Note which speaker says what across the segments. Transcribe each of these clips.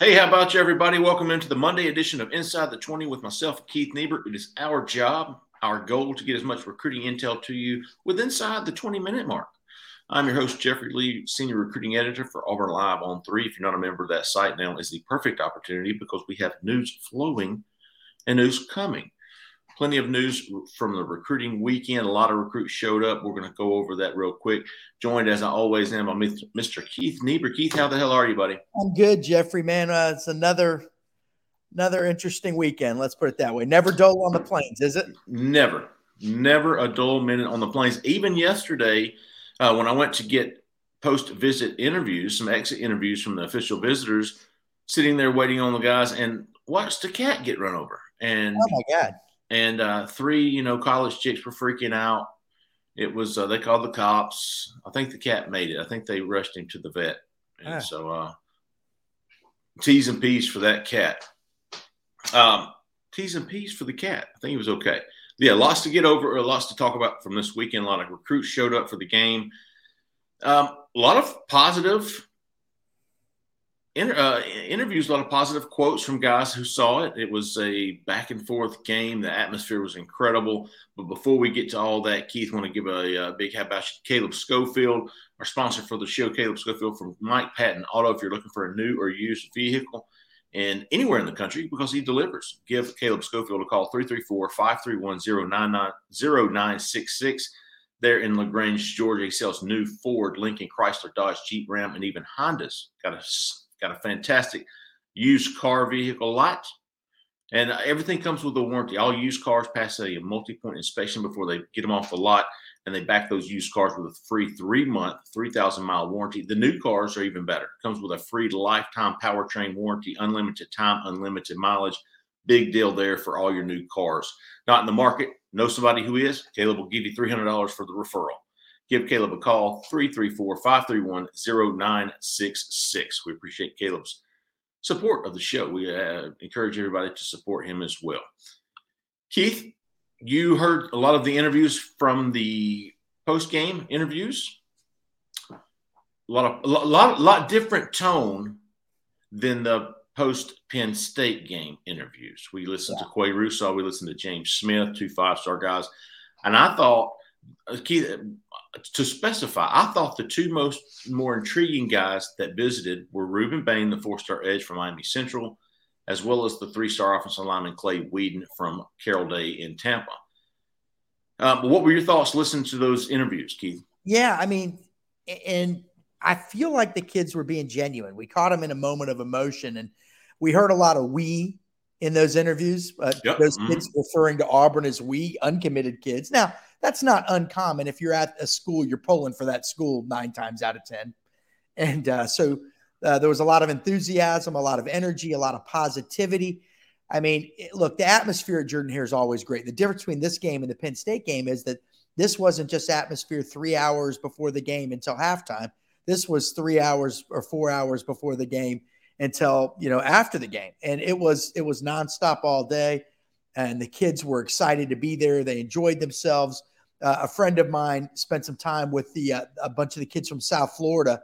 Speaker 1: Hey, how about you, everybody? Welcome into the Monday edition of Inside the 20 with myself, Keith Niebuhr. It is our job, our goal to get as much recruiting intel to you with inside the 20 minute mark. I'm your host, Jeffrey Lee, Senior Recruiting Editor for Auburn Live on 3. If you're not a member of that site now, is the perfect opportunity because we have news flowing and news coming. Plenty of news from the recruiting weekend. A lot of recruits showed up. We're going to go over that real quick. Joined, as I always am, by Mr. Keith Niebuhr. Keith, how the hell are you, buddy?
Speaker 2: I'm good, Jeffrey. Man, uh, it's another another interesting weekend. Let's put it that way. Never dull on the plains, is it?
Speaker 1: Never, never a dull minute on the plains. Even yesterday, uh, when I went to get post visit interviews, some exit interviews from the official visitors, sitting there waiting on the guys, and watched a cat get run over. And
Speaker 2: Oh my God!
Speaker 1: And uh, three, you know, college chicks were freaking out. It was uh, they called the cops. I think the cat made it. I think they rushed him to the vet, and
Speaker 2: Ah.
Speaker 1: so uh, T's and P's for that cat. Um, T's and P's for the cat. I think he was okay. Yeah, lots to get over, or lots to talk about from this weekend. A lot of recruits showed up for the game. Um, a lot of positive inter- uh, interviews, a lot of positive quotes from guys who saw it. It was a back and forth game. The atmosphere was incredible. But before we get to all that, Keith, want to give a, uh big how about you, Caleb Schofield, our sponsor for the show, Caleb Schofield from Mike Patton Auto. If you're looking for a new or used vehicle, and anywhere in the country because he delivers. Give Caleb Schofield a call 334 531 0966. There in LaGrange, Georgia, he sells new Ford, Lincoln, Chrysler, Dodge, Jeep, Ram, and even Hondas. Got a got a fantastic used car vehicle lot, and everything comes with a warranty. All used cars pass a multi-point inspection before they get them off the lot, and they back those used cars with a free three thousand mile warranty. The new cars are even better. Comes with a free lifetime powertrain warranty, unlimited time, unlimited mileage. Big deal there for all your new cars. Not in the market. Know somebody who is? Caleb will give you $300 for the referral. Give Caleb a call, 334 531 0966. We appreciate Caleb's support of the show. We uh, encourage everybody to support him as well. Keith, you heard a lot of the interviews from the post game interviews. A lot of a lot, lot, lot different tone than the post Penn State game interviews. We listened to Qua Russaw, we listened to James Smith, two five star guys, and I thought, uh, Keith, to specify, I thought the two most more intriguing guys that visited were Reuben Bain, the four star edge from Miami Central, as well as the three star offensive lineman Clay Whedon from Carroll Day in Tampa. Uh, what were your thoughts listening to those interviews, Keith?
Speaker 2: Yeah, I mean, and I feel like the kids were being genuine. We caught them in a moment of emotion, and we heard a lot of "we" in those interviews. Uh,
Speaker 1: Yep.
Speaker 2: Those
Speaker 1: Mhm.
Speaker 2: kids referring to Auburn as "we," uncommitted kids. Now, that's not uncommon. If you're at a school, you're pulling for that school nine times out of ten, and uh, so uh, there was a lot of enthusiasm, a lot of energy, a lot of positivity. I mean, it- look, the atmosphere at Jordan-Hare is always great. The difference between this game and the Penn State game is that this wasn't just atmosphere three hours before the game until halftime. This was three hours or four hours before the game until you know after the game, and it was it was nonstop all day. And the kids were excited to be there. They enjoyed themselves. Uh, a friend of mine spent some time with the uh, a bunch of the kids from South Florida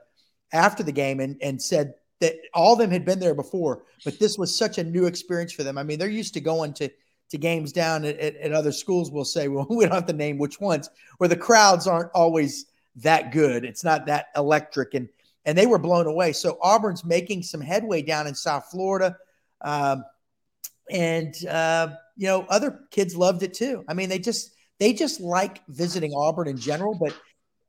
Speaker 2: after the game and and said that all of them had been there before, but this was such a new experience for them. I mean, they're used to going to to games down at, at, at other schools. We'll say, well, we don't have to name which ones, where the crowds aren't always that good. It's not that electric, and and they were blown away. So Auburn's making some headway down in South Florida, um, and uh, you know other kids loved it too. I mean, they just they just like visiting Auburn in general, but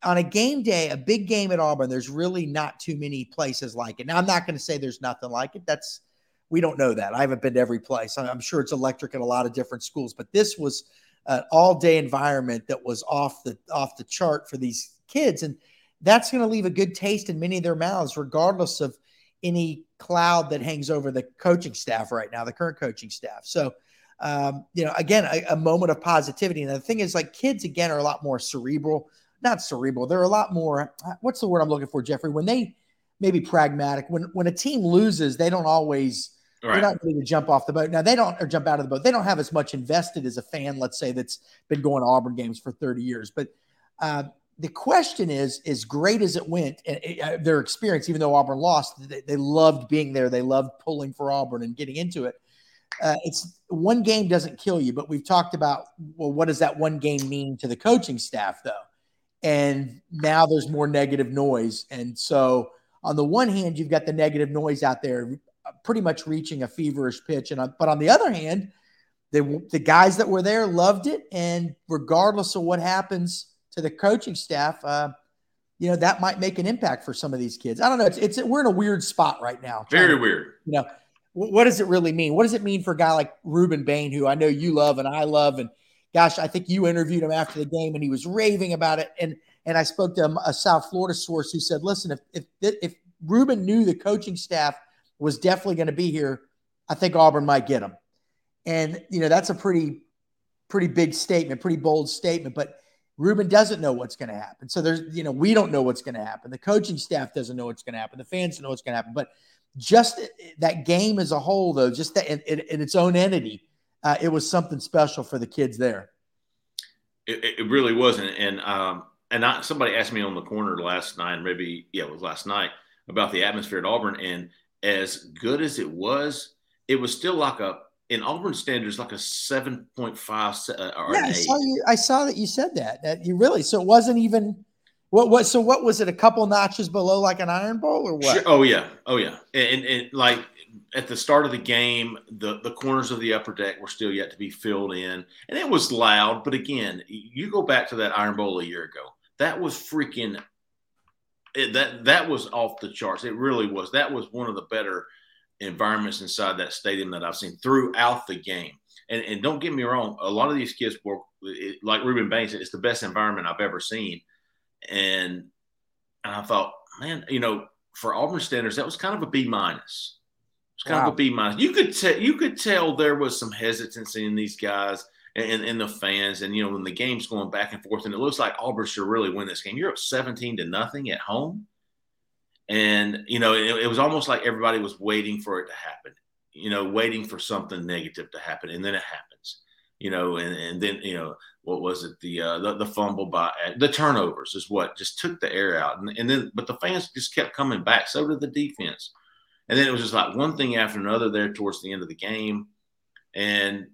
Speaker 2: on a game day, a big game at Auburn, there's really not too many places like it. Now, I'm not going to say there's nothing like it. That's we don't know that. I haven't been to every place. I'm sure it's electric at a lot of different schools, but this was an all-day environment that was off the off the chart for these kids, and that's going to leave a good taste in many of their mouths, regardless of any cloud that hangs over the coaching staff right now, the current coaching staff. So, um, you know, again, a, a moment of positivity. And the thing is, like kids, again, are a lot more cerebral not cerebral. They're a lot more. What's the word I'm looking for, Jeffrey? When they maybe pragmatic. When when a team loses, they don't always. Right. They're not ready to jump off the boat. Now they don't or jump out of the boat. They don't have as much invested as a fan, let's say, that's been going to Auburn games for 30 years. But uh, the question is, as great as it went, uh, their experience, even though Auburn lost, they, they, loved being there. They loved pulling for Auburn and getting into it. Uh, it's one game doesn't kill you, but we've talked about well, what does that one game mean to the coaching staff, though? and now there's more negative noise. And so, on the one hand, you've got the negative noise out there, pretty much reaching a feverish pitch, and but on the other hand, the the guys that were there loved it, and regardless of what happens to the coaching staff, uh, you know that might make an impact for some of these kids. I don't know. It's, it's we're in a weird spot right now.
Speaker 1: Very to, weird.
Speaker 2: You know, what does it really mean? What does it mean for a guy like Ruben Bain, who I know you love and I love, and gosh, I think you interviewed him after the game and he was raving about it. And and I spoke to a South Florida source who said, listen, if if if Ruben knew the coaching staff was definitely going to be here, I think Auburn might get him. And you know that's a pretty pretty big statement, pretty bold statement, but. Ruben doesn't know what's going to happen. So there's, you know, we don't know what's going to happen. The coaching staff doesn't know what's going to happen. The fans don't know what's going to happen. But just that game as a whole, though, just that in, in, in its own entity, uh, it was something special for the kids there.
Speaker 1: It, it really wasn't, and um, and I, somebody asked me on the corner last night, maybe yeah, it was last night about the atmosphere at Auburn, and as good as it was, it was still like a in Auburn standards like a seven point five uh, or
Speaker 2: yeah, I saw you. I saw that you said that. That you really so it wasn't even what what so what was it a couple notches below like an Iron Bowl or what? Sure.
Speaker 1: Oh yeah, oh yeah, and, and, like at the start of the game, the, the corners of the upper deck were still yet to be filled in. And it was loud. But again, you go back to that Iron Bowl a year ago. That was freaking it, that that was off the charts. It really was. That was one of the better environments inside that stadium that I've seen throughout the game. And, and don't get me wrong, a lot of these kids were like Ruben Bain said, it's the best environment I've ever seen. And and I thought, man, you know, for Auburn standards, that was kind of a B minus. It's kind wow. of a B minus. You could tell you could tell there was some hesitancy in these guys and, and the fans. And you know, when the game's going back and forth, and it looks like Auburn should really win this game. You're up 17 to nothing at home. And you know, it, it was almost like everybody was waiting for it to happen, you know, waiting for something negative to happen, and then it happens. You know, and, and then you know what was it? The uh, the, the fumble by the turnovers is what just took the air out, and, and then but the fans just kept coming back. So did the defense and then it was just like one thing after another there towards the end of the game. And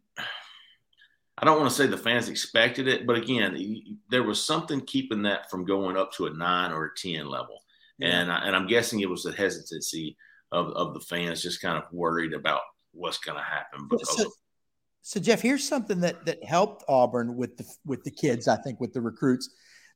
Speaker 1: I don't want to say the fans expected it, but again, there was something keeping that from going up to a nine or a 10 level. And, I, and I'm guessing it was the hesitancy of, of the fans just kind of worried about what's going to happen.
Speaker 2: So, of- so, Jeff, here's something that, that helped Auburn with the, with the kids, I think, with the recruits.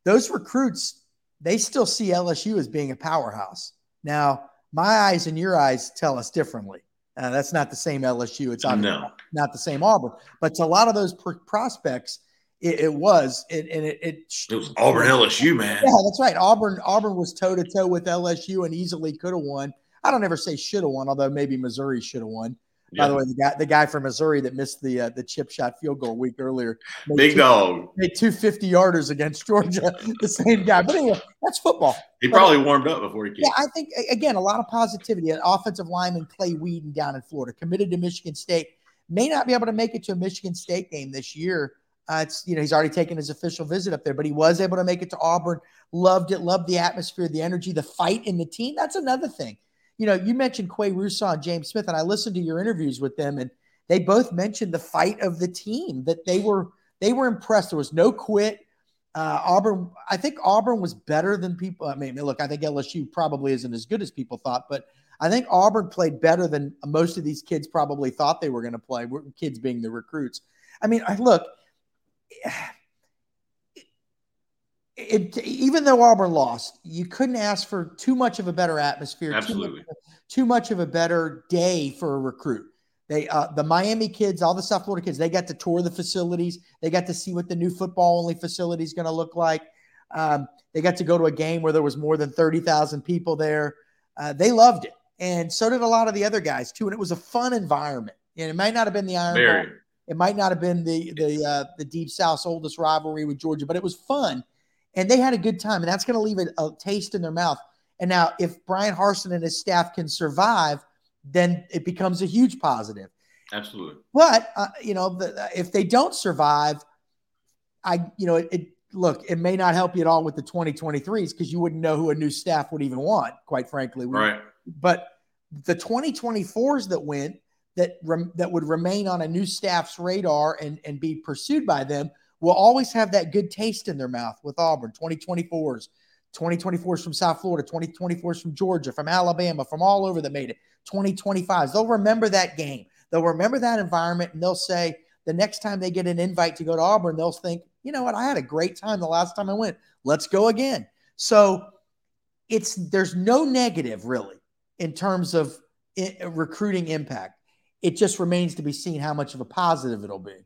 Speaker 2: Those recruits, they still see LSU as being a powerhouse. Now, my eyes and your eyes tell us differently. Uh, that's not the same LSU. It's no. not the same Auburn. But to a lot of those pr- prospects, it, it, was. It, and it, it,
Speaker 1: it was Auburn LSU, man.
Speaker 2: Yeah, that's right. Auburn Auburn was toe to toe with LSU and easily could have won. I don't ever say should have won, although maybe Missouri should have won. Yeah. By the way, the guy the guy from Missouri that missed the uh, the chip shot field goal a week earlier,
Speaker 1: big two, dog,
Speaker 2: made two 50 yarders against Georgia. the same guy, but anyway, that's football.
Speaker 1: He but, probably warmed up before he came.
Speaker 2: Yeah, I think again a lot of positivity. An offensive lineman Clay Whedon down in Florida, committed to Michigan State, may not be able to make it to a Michigan State game this year. Uh, it's you know he's already taken his official visit up there, but he was able to make it to Auburn. Loved it, loved the atmosphere, the energy, the fight in the team. That's another thing. You know, you mentioned Qua Russaw and James Smith, and I listened to your interviews with them, and they both mentioned the fight of the team that they were they were impressed. There was no quit. Uh, Auburn, I think Auburn was better than people. I mean, look, I think LSU probably isn't as good as people thought, but I think Auburn played better than most of these kids probably thought they were going to play. Kids being the recruits. I mean, look. It, even though Auburn lost, you couldn't ask for too much of a better atmosphere,
Speaker 1: Absolutely.
Speaker 2: Too, much, too much of a better day for a recruit. They, uh, the Miami kids, all the South Florida kids, they got to tour the facilities. They got to see what the new football only facility is going to look like. Um, they got to go to a game where there was more than 30,000 people there. Uh, they loved it. And so did a lot of the other guys too. And it was a fun environment. And it might not have been the Iron Bowl. It might not have been the the uh, the Deep South's oldest rivalry with Georgia, but it was fun, and they had a good time, and that's going to leave a, a taste in their mouth. And now, if Bryan Harsin and his staff can survive, then it becomes a huge positive.
Speaker 1: Absolutely.
Speaker 2: But uh, you know, the, if they don't survive, I you know it, it look it may not help you at all with the 2023s because you wouldn't know who a new staff would even want. Quite frankly, We-
Speaker 1: Right.
Speaker 2: but the 2024s that went that rem, that would remain on a new staff's radar and and be pursued by them will always have that good taste in their mouth with Auburn. 2024s 2024s from South Florida 2024s from Georgia from Alabama from all over that made it. 2025s they'll remember that game. They'll remember that environment and they'll say the next time they get an invite to go to Auburn they'll think you know what? I had a great time the last time I went. Let's go again. So it's there's no negative really in terms of i- recruiting impact. It just remains to be seen how much of a positive it'll be.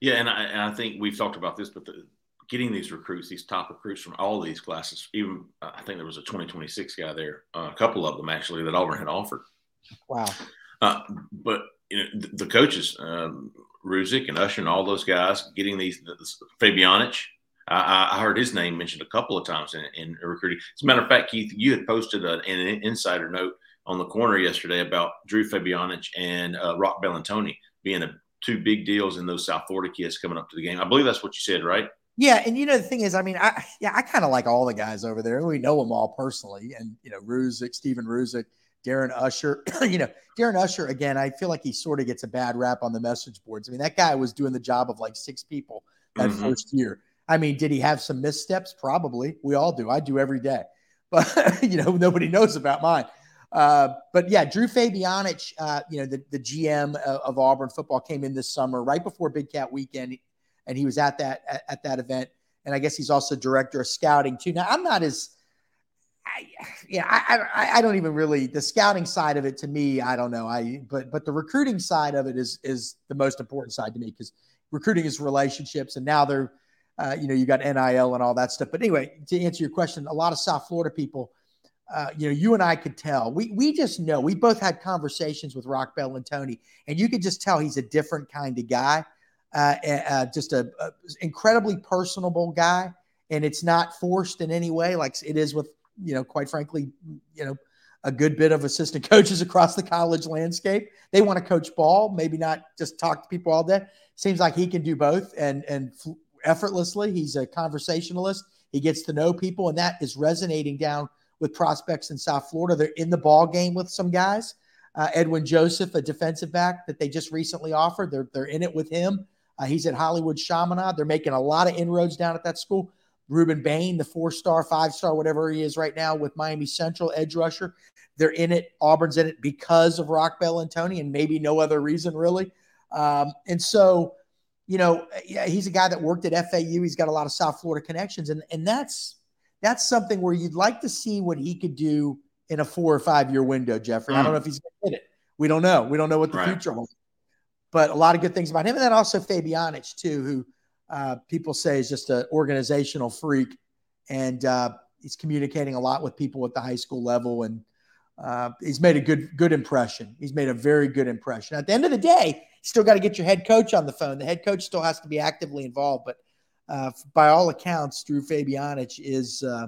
Speaker 1: Yeah, and I, and I think we've talked about this, but the, getting these recruits, these top recruits from all these classes, even uh, I think there was a 2026 guy there, uh, a couple of them actually that Auburn had offered.
Speaker 2: Wow.
Speaker 1: Uh, but you know, the, the coaches, um, Ruzick and Uscher and all those guys, getting these this, Fabianich. I, I heard his name mentioned a couple of times in, in recruiting. As a matter of fact, Keith, you had posted a, an insider note on the corner yesterday about Drew Fabianich and uh, Roc Bellantoni being a two big deals in those South Florida kids coming up to the game. I believe that's what you said, right?
Speaker 2: Yeah, and you know the thing is, I mean, I yeah, I kind of like all the guys over there. We know them all personally, and you know, Ruzick, Stephen Ruzick, Darren Uscher. you know, Darren Uscher again. I feel like he sort of gets a bad rap on the message boards. I mean, that guy was doing the job of like six people that
Speaker 1: Mhm.
Speaker 2: first year. I mean, did he have some missteps? Probably. We all do. I do every day, but you know, nobody knows about mine. Uh, but yeah, Drew Fabianich, uh, you know, the, the GM of, of Auburn football came in this summer right before Big Cat weekend, and he was at that at, at that event. And I guess he's also director of scouting too. Now I'm not as, I, yeah, I, I I don't even really the scouting side of it to me. I don't know. I but but the recruiting side of it is is the most important side to me because recruiting is relationships, and now they're, uh, you know, you got NIL and all that stuff. But anyway, to answer your question, a lot of South Florida people uh, you know, you and I could tell. We we just know. We both had conversations with Roc Bellantoni, and you could just tell he's a different kind of guy. Uh, uh, just a, a incredibly personable guy, and it's not forced in any way, like it is with you know, quite frankly, you know, a good bit of assistant coaches across the college landscape. They want to coach ball, maybe not just talk to people all day. Seems like he can do both, and and effortlessly. He's a conversationalist. He gets to know people, and that is resonating down with prospects in South Florida. They're in the ball game with some guys. Uh, Edwin Joseph, a defensive back that they just recently offered, they're they're in it with him. Uh, he's at Hollywood Chaminade. They're making a lot of inroads down at that school. Ruben Bain, the four star, five star, whatever he is right now with Miami Central edge rusher. They're in it. Auburn's in it because of Roc Bellantoni, and maybe no other reason really. Um, and so, you know, yeah, he's a guy that worked at FAU. He's got a lot of South Florida connections, and and that's that's something where you'd like to see what he could do in a four or five year window, Jeffrey. I don't know if he's going to hit it. We don't know. We don't know what the
Speaker 1: Right.
Speaker 2: future holds. But a lot of good things about him. And then also Fabianich, too, who uh, people say is just an organizational freak, and uh, he's communicating a lot with people at the high school level, and uh, he's made a good good impression. He's made a very good impression. At the end of the day, you still got to get your head coach on the phone. The head coach still has to be actively involved, but uh, by all accounts, Drew Fabianich is uh,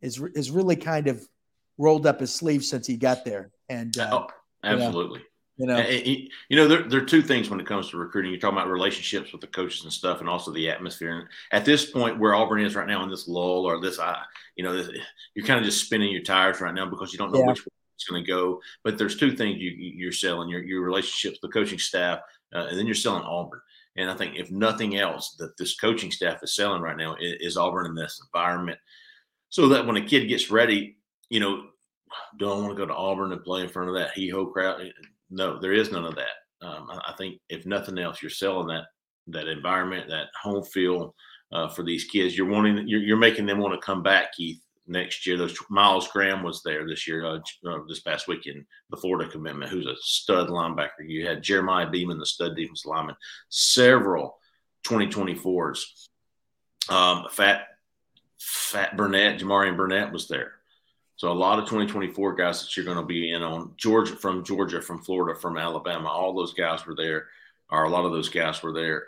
Speaker 2: is is really kind of rolled up his sleeve since he got there. And uh,
Speaker 1: oh, absolutely.
Speaker 2: You know,
Speaker 1: you know, there, there are two things when it comes to recruiting. You're talking about relationships with the coaches and stuff, and also the atmosphere. And at this point, where Auburn is right now in this lull or this, uh, you know, this, you're kind of just spinning your tires right now because you don't know
Speaker 2: Yeah.
Speaker 1: which way it's going to go. But there's two things you, you- you're selling: your your relationships, with the coaching staff, uh, and then you're selling Auburn. And I think if nothing else, that this coaching staff is selling right now is, is Auburn in this environment, so that when a kid gets ready, you know, do I want to go to Auburn and play in front of that hee ho crowd? No, there is none of that. Um, I, I think if nothing else, you're selling that that environment, that home feel uh, for these kids. You're wanting, you're, you're making them want to come back, Keith, next year. Those Myles Graham was there this year, uh, uh, this past weekend, the Florida commitment, who's a stud linebacker. You had Jeremiah Beaman, the stud defense lineman, several 2024s. Um, Fat Fat Burnett, Jamarian Burnett was there. So a lot of 2024 guys that you're going to be in on Georgia from Georgia, from Florida, from Alabama, all those guys were there, or a lot of those guys were there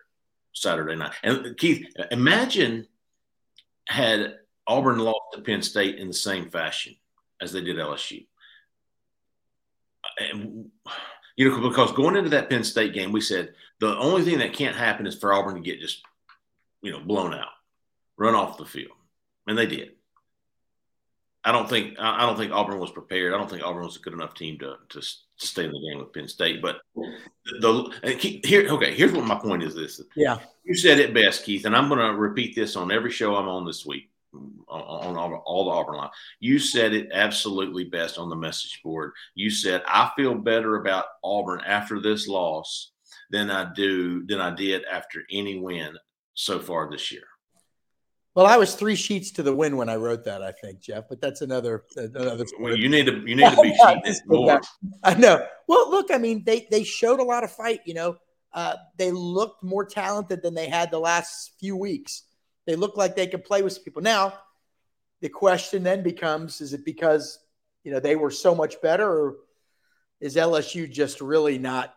Speaker 1: Saturday night. And Keith, imagine had Auburn lost to Penn State in the same fashion as they did LSU. And, you know, because going into that Penn State game, we said the only thing that can't happen is for Auburn to get just, you know, blown out, run off the field, and they did. I don't think I don't think Auburn was prepared. I don't think Auburn was a good enough team to to, to stay in the game with Penn State. But the, Keith, here, okay, here's what my point is: this
Speaker 2: yeah,
Speaker 1: you said it best, Keith, and I'm going to repeat this on every show I'm on this week on, on all, the Auburn line. You said it absolutely best on the message board. You said, "I feel better about Auburn after this loss than I do than I did after any win so far this year."
Speaker 2: Well, I was three sheets to the win when I wrote that, I think, Jeff. But that's another another.
Speaker 1: Well, you need to you need to be sheeting more.
Speaker 2: I know. Well, look, I mean, they they showed a lot of fight. You know, uh, they looked more talented than they had the last few weeks. They look like they could play with people. Now, the question then becomes: Is it because you know they were so much better, or is LSU just really not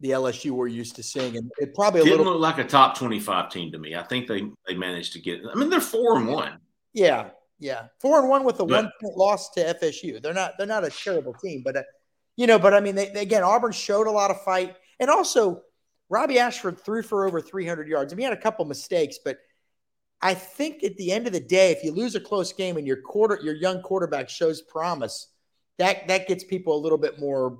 Speaker 2: the LSU we're used to seeing? And it probably a
Speaker 1: Didn't
Speaker 2: little,
Speaker 1: look like a top twenty-five team to me. I think they they managed to get. I mean, they're four and one.
Speaker 2: yeah, yeah, four and one with a
Speaker 1: But-
Speaker 2: one point loss to FSU. They're not they're not a terrible team, but uh, you know, but I mean, they, they- again, Auburn showed a lot of fight, and also Robby Ashford threw for over 300 yards. I mean, he had a couple mistakes, but I think at the end of the day, if you lose a close game and your quarter your young quarterback shows promise, that that gets people a little bit more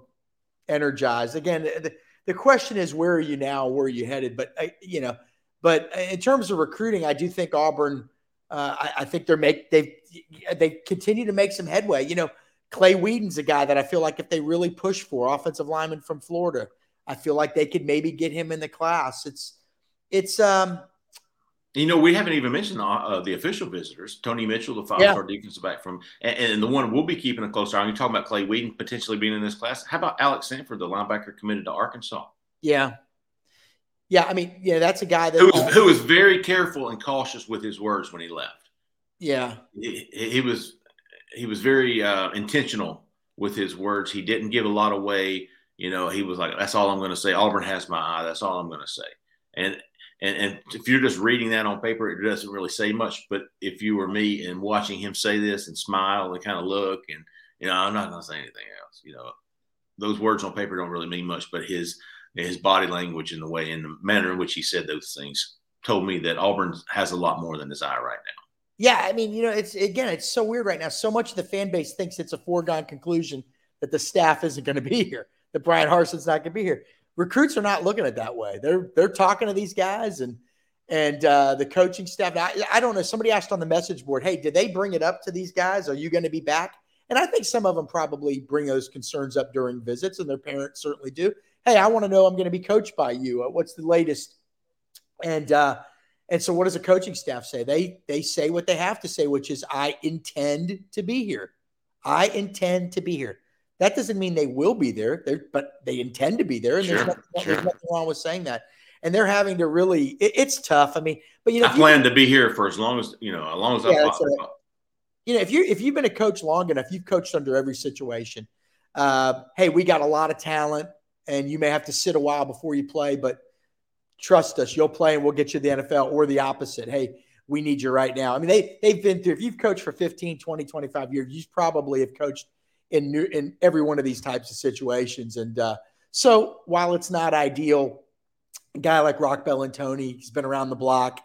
Speaker 2: energized. Again, the, the question is, where are you now? Where are you headed? But you know, but in terms of recruiting, I do think Auburn. Uh, I, I think they're make they they continue to make some headway. You know, Clay Whedon's a guy that I feel like if they really push for offensive lineman from Florida, I feel like they could maybe get him in the class. It's it's um
Speaker 1: You know, we haven't even mentioned uh, uh, the official visitors. Tony Mitchell, the five-star defensive back from, and, and the one we'll be keeping a close eye on. You're talking about Clay Whedon potentially being in this class. How about Alex Sanford, the linebacker committed to Arkansas,
Speaker 2: yeah yeah. I mean, yeah, that's a guy that
Speaker 1: who was, who was very careful and cautious with his words when he left.
Speaker 2: yeah
Speaker 1: He, he was he was very uh, intentional with his words. He didn't give a lot away. You know, he was like, "That's all I'm going to say. Auburn has my eye. That's all I'm going to say." And and and if you're just reading that on paper, it doesn't really say much. But if you were me and watching him say this and smile and kind of look, and you know, I'm not going to say anything else. You know, those words on paper don't really mean much, but his his body language and the way and the manner in which he said those things told me that Auburn has a lot more than his eye right now.
Speaker 2: Yeah, I mean, you know, it's again, it's so weird right now. So much of the fan base thinks it's a foregone conclusion that the staff isn't going to be here, that Bryan Harsin's not going to be here. Recruits are not looking at that way. They're they're talking to these guys and and uh, the coaching staff. I, I don't know. Somebody asked on the message board, "Hey, did they bring it up to these guys? Are you going to be back?" And I think some of them probably bring those concerns up during visits, and their parents certainly do. Hey, I want to know I'm going to be coached by you. Uh, What's the latest? And uh, and so, what does the coaching staff say? They they say what they have to say, which is, "I intend to be here. I intend to be here." That doesn't mean they will be there, but they intend to be there, and there's, nothing,
Speaker 1: sure.
Speaker 2: there's nothing wrong with saying that. and they're having to really. It, it's tough. I mean, but you know,
Speaker 1: I plan you, to be here for as long as you know, as long as yeah, I.
Speaker 2: You know, if you if you've been a coach long enough, you've coached under every situation. Uh, hey, we got a lot of talent, and you may have to sit a while before you play, but trust us, you'll play and we'll get you the NFL or the opposite. Hey, we need you right now. I mean, they they've been through. If you've coached for 15, 20, 25 years, you probably have coached in new, in every one of these types of situations. And uh, so, while it's not ideal, a guy like Roc Bellantoni, he's been around the block.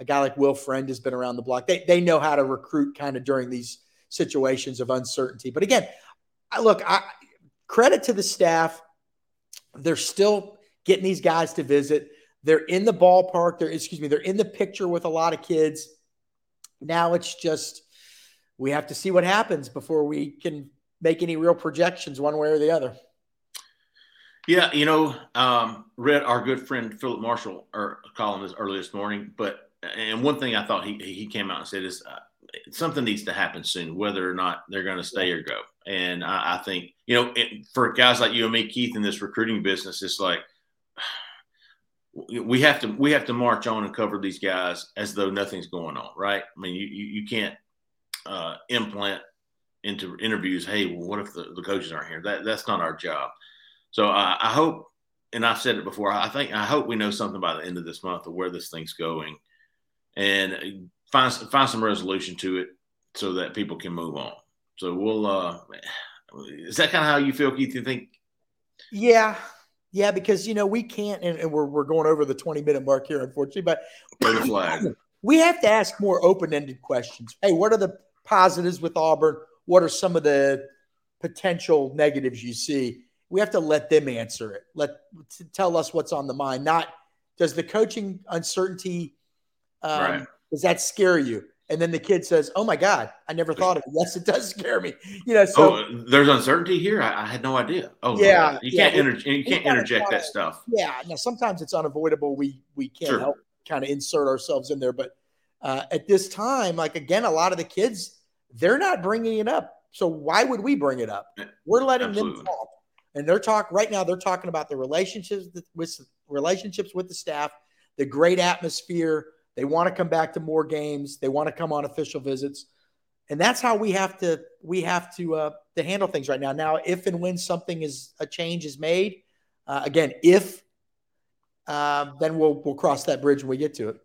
Speaker 2: A guy like Will Friend has been around the block. They they know how to recruit kind of during these situations of uncertainty. But again, I, look, I credit to the staff. They're still getting these guys to visit. They're in the ballpark. They're excuse me. They're in the picture with a lot of kids. Now it's just we have to see what happens before we can make any real projections one way or the other.
Speaker 1: Yeah, you know, um, read our good friend Phillip Marshall or this early this morning, but and one thing I thought he he came out and said is uh, something needs to happen soon, whether or not they're going to stay or go. And I, I think you know, it, for guys like you and me, Keith, in this recruiting business, it's like we have to we have to march on and cover these guys as though nothing's going on, right? I mean, you you, you can't uh, implant into interviews. Hey, well, what if the, the coaches aren't here? That that's not our job. So I, I hope, and I've said it before. I think I hope we know something by the end of this month of where this thing's going, and find find some resolution to it so that people can move on. So we'll. uh Is that kind of how you feel, Keith? You think?
Speaker 2: Yeah, yeah, because you know we can't, and, and, we're we're going over the twenty minute mark here, unfortunately. But we have to ask more open ended questions. Hey, what are the positives with Auburn? What are some of the potential negatives you see? We have to let them answer it. Let tell us what's on the mind. Not does the coaching uncertainty um, right. does that scare you? And then the kid says, "Oh my God, I never thought of it." Yes, it does scare me. You know, so
Speaker 1: oh, there's uncertainty here. I, I, had no idea. Oh, yeah, you can't inter- you can't interject that stuff.
Speaker 2: Yeah, now sometimes it's unavoidable. We we can't sure. help kind of insert ourselves in there, but uh, at this time, like again, a lot of the kids they're not bringing it up. So why would we bring it up? We're letting Absolutely. them talk, and they're talk right now. They're talking about the relationships with relationships with the staff, the great atmosphere they want to come back to more games. They want to come on official visits, and that's how we have to we have to uh, to handle things right now. Now, if and when something is a change is made, uh, again, if uh, then we'll we'll cross that bridge when we get to it,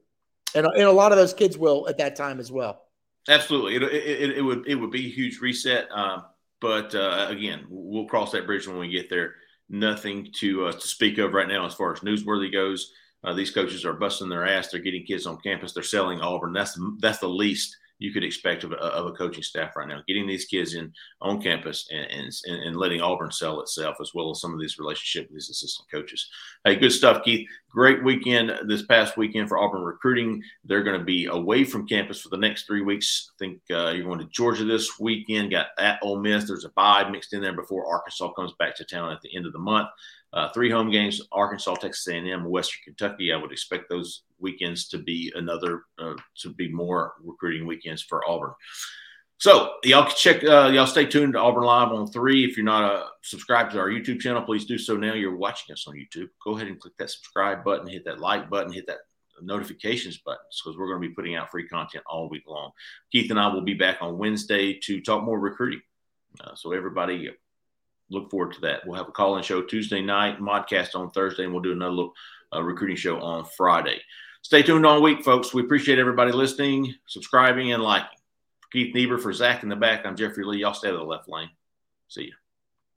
Speaker 2: and and a lot of those kids will at that time as well.
Speaker 1: Absolutely, it, it, it would it would be a huge reset. Um, but uh, again, we'll cross that bridge when we get there. Nothing to uh, to speak of right now as far as newsworthy goes. Uh, these coaches are busting their ass. They're getting kids on campus. They're selling Auburn. That's that's the least you could expect of a, of a coaching staff right now. Getting these kids in on campus and, and, and letting Auburn sell itself, as well as some of these relationships with these assistant coaches. Hey, good stuff, Keith. Great weekend this past weekend for Auburn recruiting. They're going to be away from campus for the next three weeks. I think uh, you're going to Georgia this weekend. Got at Ole Miss. There's a bye mixed in there before Arkansas comes back to town at the end of the month. Uh, three home games: Arkansas, Texas A&M, Western Kentucky. I would expect those weekends to be another uh, to be more recruiting weekends for Auburn. So y'all can check, uh, y'all stay tuned to Auburn Live on three. If you're not uh, subscribed to our YouTube channel, please do so now. You're watching us on YouTube. Go ahead and click that subscribe button, hit that like button, hit that notifications buttons because we're going to be putting out free content all week long. Keith and I will be back on Wednesday to talk more recruiting. Uh, so everybody look forward to that. We'll have a call in show Tuesday night, modcast on Thursday, and we'll do another little uh, recruiting show on Friday. Stay tuned all week, folks. We appreciate everybody listening, subscribing, and liking. Keith Niebuhr, for Zach in the back, I'm Jeffrey Lee. Y'all stay of the left lane. See you.